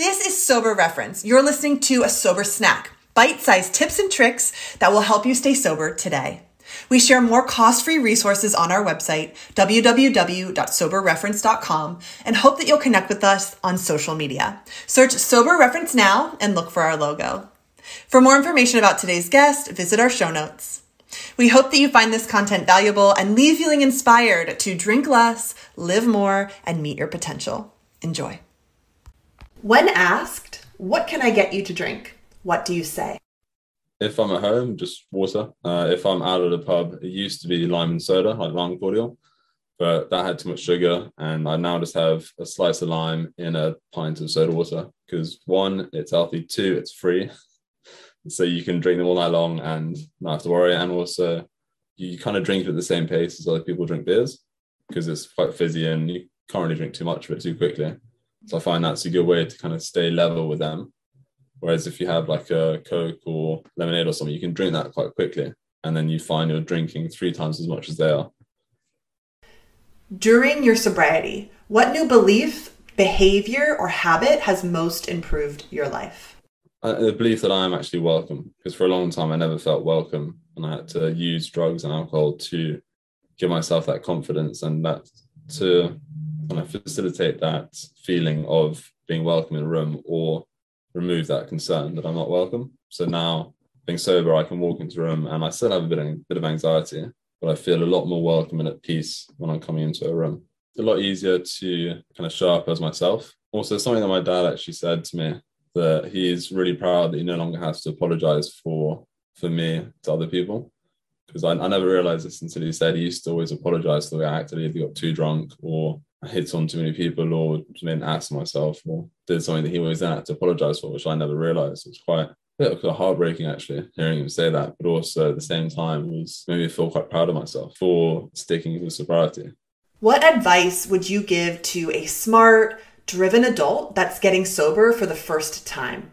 This is Sober Reference. You're listening to a sober snack, bite sized tips and tricks that will help you stay sober today. We share more cost free resources on our website, www.soberreference.com, and hope that you'll connect with us on social media. Search Sober Reference now and look for our logo. For more information about today's guest, visit our show notes. We hope that you find this content valuable and leave feeling inspired to drink less, live more, and meet your potential. Enjoy. When asked, what can I get you to drink? What do you say? If I'm at home, just water. Uh, if I'm out at a pub, it used to be lime and soda, like lime cordial, but that had too much sugar. And I now just have a slice of lime in a pint of soda water because one, it's healthy, two, it's free. so you can drink them all night long and not have to worry. And also, you kind of drink it at the same pace as other people drink beers because it's quite fizzy and you can't really drink too much of it too quickly. So I find that's a good way to kind of stay level with them. Whereas if you have like a Coke or lemonade or something, you can drink that quite quickly. And then you find you're drinking three times as much as they are. During your sobriety, what new belief, behavior, or habit has most improved your life? Uh, the belief that I am actually welcome, because for a long time I never felt welcome and I had to use drugs and alcohol to give myself that confidence and that to kind of facilitate that feeling of being welcome in a room or remove that concern that I'm not welcome. So now being sober, I can walk into a room and I still have a bit of, bit of anxiety, but I feel a lot more welcome and at peace when I'm coming into a room. It's a lot easier to kind of show up as myself. Also, something that my dad actually said to me that he's really proud that he no longer has to apologize for for me to other people because I, I, never realized this until he said he used to always apologize for the way I acted he got too drunk or I hit on too many people or ass of myself or did something that he then had to apologize for, which I never realized. It was quite a bit of heartbreaking actually hearing him say that, but also at the same time was made me feel quite proud of myself for sticking to sobriety. What advice would you give to a smart, driven adult that's getting sober for the first time?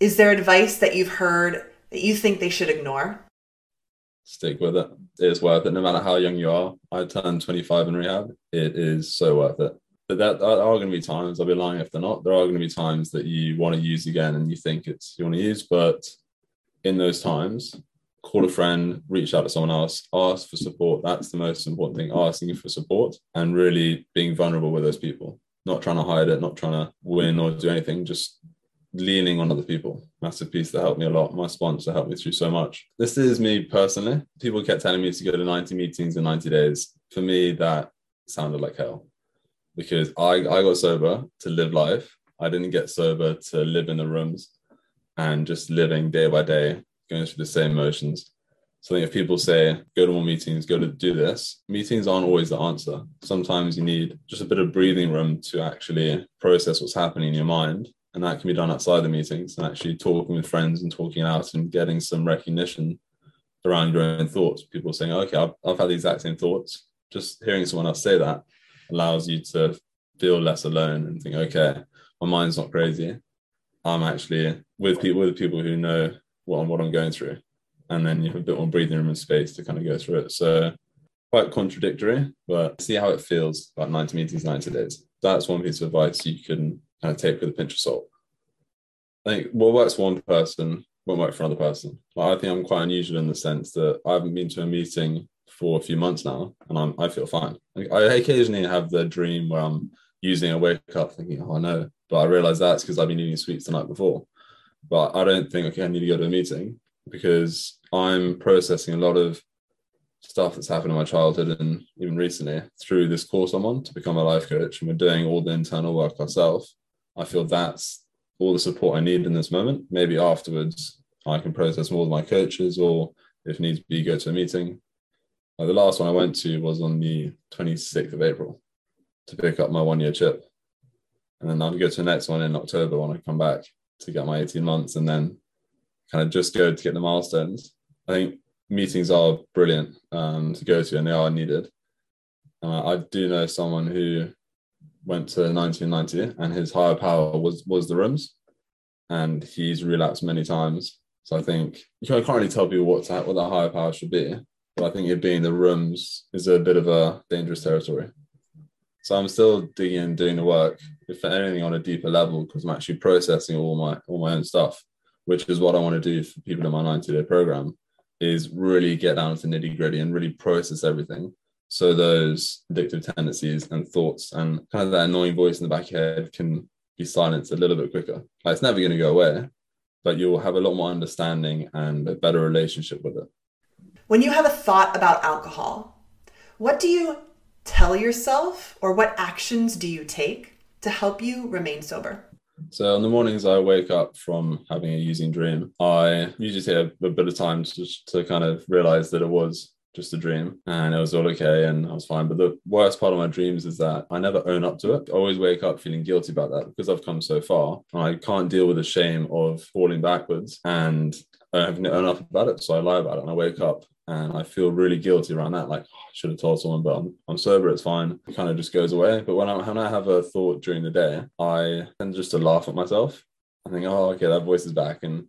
Is there advice that you've heard that you think they should ignore? Stick with it. It's worth it, no matter how young you are. I turned 25 in rehab. It is so worth it. But that there are going to be times I'll be lying if they're not. There are going to be times that you want to use again and you think it's you want to use, but in those times, call a friend, reach out to someone else, ask for support. That's the most important thing. Asking for support and really being vulnerable with those people. Not trying to hide it, not trying to win or do anything. Just leaning on other people. Massive piece that helped me a lot. My sponsor helped me through so much. This is me personally. People kept telling me to go to 90 meetings in 90 days. For me, that sounded like hell because I, I got sober to live life. I didn't get sober to live in the rooms and just living day by day, going through the same motions. So I think if people say, go to more meetings, go to do this, meetings aren't always the answer. Sometimes you need just a bit of breathing room to actually process what's happening in your mind and that can be done outside the meetings and actually talking with friends and talking out and getting some recognition around your own thoughts. People saying, okay, I've, I've had the exact same thoughts. Just hearing someone else say that allows you to feel less alone and think, okay, my mind's not crazy. I'm actually with people with people who know what I'm, what I'm going through. And then you have a bit more breathing room and space to kind of go through it. So quite contradictory, but see how it feels about 90 meetings, 90 days. That's one piece of advice you can take with a pinch of salt. I think what works for one person won't work for another person. Like, I think I'm quite unusual in the sense that I haven't been to a meeting for a few months now, and I'm I feel fine. I occasionally have the dream where I'm using a wake up thinking, oh no, but I realize that's because I've been eating sweets the night before. But I don't think okay, I need to go to a meeting because I'm processing a lot of stuff that's happened in my childhood and even recently through this course I'm on to become a life coach, and we're doing all the internal work ourselves. I feel that's all the support I need in this moment. Maybe afterwards I can process more with my coaches, or if needs be, go to a meeting. the last one I went to was on the 26th of April to pick up my one year chip. And then I'll go to the next one in October when I come back to get my 18 months and then kind of just go to get the milestones. I think meetings are brilliant um, to go to and they are needed. Uh, I do know someone who went to 1990 and his higher power was was the rooms and he's relapsed many times. So i think you can't really tell people what to, what that higher power should be but i think it being the rooms is a bit of a dangerous territory. So i'm still digging and doing the work if anything, on a deeper level because I'm actually processing all my all my own stuff, which is what I want to do for people in my 90 day program, is really get down to nitty gritty and really process everything. So those addictive tendencies and thoughts and kind of that annoying voice in the back of your head can be silenced a little bit quicker. Like it's never going to go away, but you'll have a lot more understanding and a better relationship with it. When you have a thought about alcohol, what do you tell yourself or what actions do you take to help you remain sober? So on the mornings I wake up from having a using dream, I usually take a, a bit of time just to kind of realize that it was just a dream and it was all okay and I was fine. But the worst part of my dreams is that I never own up to it. I always wake up feeling guilty about that because I've come so far. I can't deal with the shame of falling backwards and I haven't own up about it. So I lie about it and I wake up and I feel really guilty around that. Like oh, I should have told someone, but I'm, I'm sober. It's fine. It kind of just goes away. But when I when I have a thought during the day, I tend just to laugh at myself. I think, oh, okay, that voice is back, and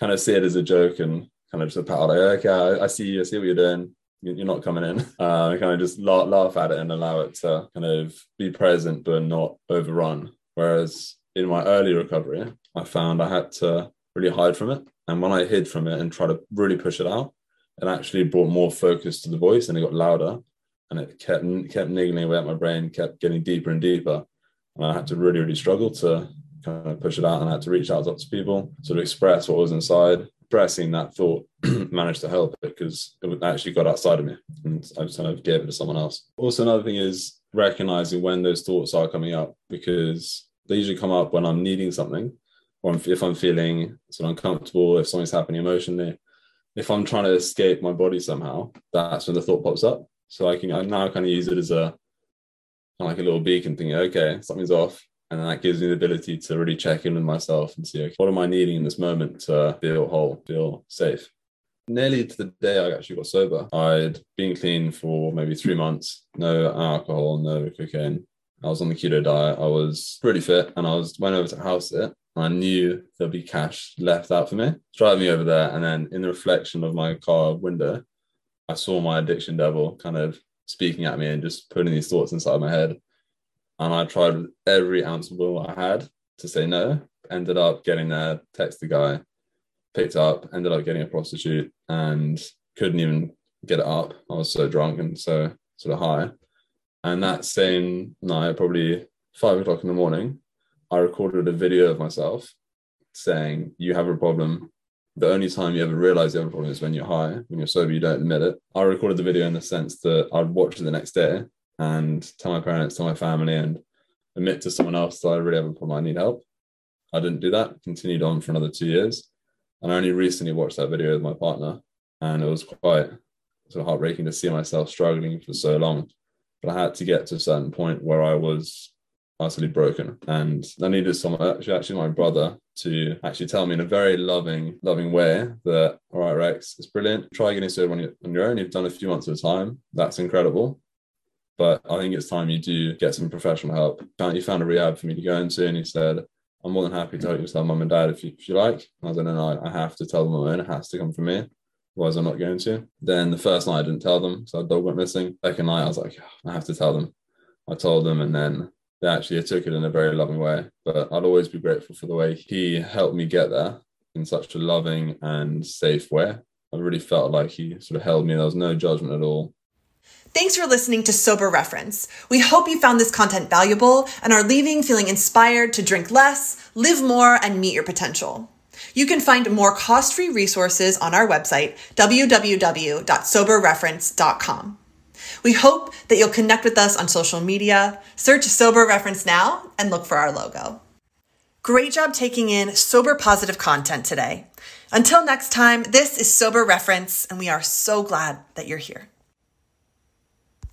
kind of see it as a joke and kind of just a pat like, okay, I, I see you, I see what you're doing. You're not coming in. Uh, kind of just laugh, laugh at it and allow it to kind of be present but not overrun. Whereas in my early recovery, I found I had to really hide from it. And when I hid from it and tried to really push it out, it actually brought more focus to the voice and it got louder and it kept kept niggling away at my brain, kept getting deeper and deeper. And I had to really, really struggle to kind of push it out and I had to reach out to people, sort of express what was inside. Expressing that thought managed to help it because it actually got outside of me and I just kind of gave it to someone else. Also, another thing is recognizing when those thoughts are coming up because they usually come up when I'm needing something or if I'm feeling sort of uncomfortable, if something's happening emotionally if I'm trying to escape my body somehow, that's when the thought pops up. So I can I now kind of use it as a like a little beacon, thinking, okay, something's off. And that gives me the ability to really check in with myself and see, okay, what am I needing in this moment to feel whole, feel safe? Nearly to the day I actually got sober, I'd been clean for maybe three months, no alcohol, no cocaine. I was on the keto diet. I was pretty fit, and I was went over to house it, I knew there'd be cash left out for me. Driving me over there, and then in the reflection of my car window, I saw my addiction devil kind of speaking at me and just putting these thoughts inside my head. And I tried every ounce of will I had to say no. Ended up getting there, text the guy, picked up, ended up getting a prostitute, and couldn't even get it up. I was so drunk and so sort of high. And that same night, probably five o'clock in the morning, I recorded a video of myself saying, You have a problem. The only time you ever realize you have a problem is when you're high. When you're sober, you don't admit it. I recorded the video in the sense that I'd watch it the next day and tell my parents, tell my family, and admit to someone else that I really have a problem. I need help. I didn't do that, continued on for another two years. And I only recently watched that video with my partner. And it was quite sort of heartbreaking to see myself struggling for so long. But I had to get to a certain point where I was utterly broken. And I needed someone, actually, actually my brother, to actually tell me in a very loving, loving way that, all right, Rex, it's brilliant. Try getting sober on your, on your own. You've done a few months at a time. That's incredible. But I think it's time you do get some professional help. You found a rehab for me to go into, and he said, I'm more than happy to help you tell mum and dad if you, if you like. I was like, no, no, I have to tell them own. It has to come from me. Otherwise, I'm not going to. Then the first night I didn't tell them, so I dog went missing. Second night, I was like, I have to tell them. I told them, and then they actually took it in a very loving way. But I'd always be grateful for the way he helped me get there in such a loving and safe way. I really felt like he sort of held me. There was no judgment at all. Thanks for listening to Sober Reference. We hope you found this content valuable and are leaving feeling inspired to drink less, live more, and meet your potential. You can find more cost free resources on our website, www.soberreference.com. We hope that you'll connect with us on social media, search Sober Reference now, and look for our logo. Great job taking in sober positive content today. Until next time, this is Sober Reference, and we are so glad that you're here.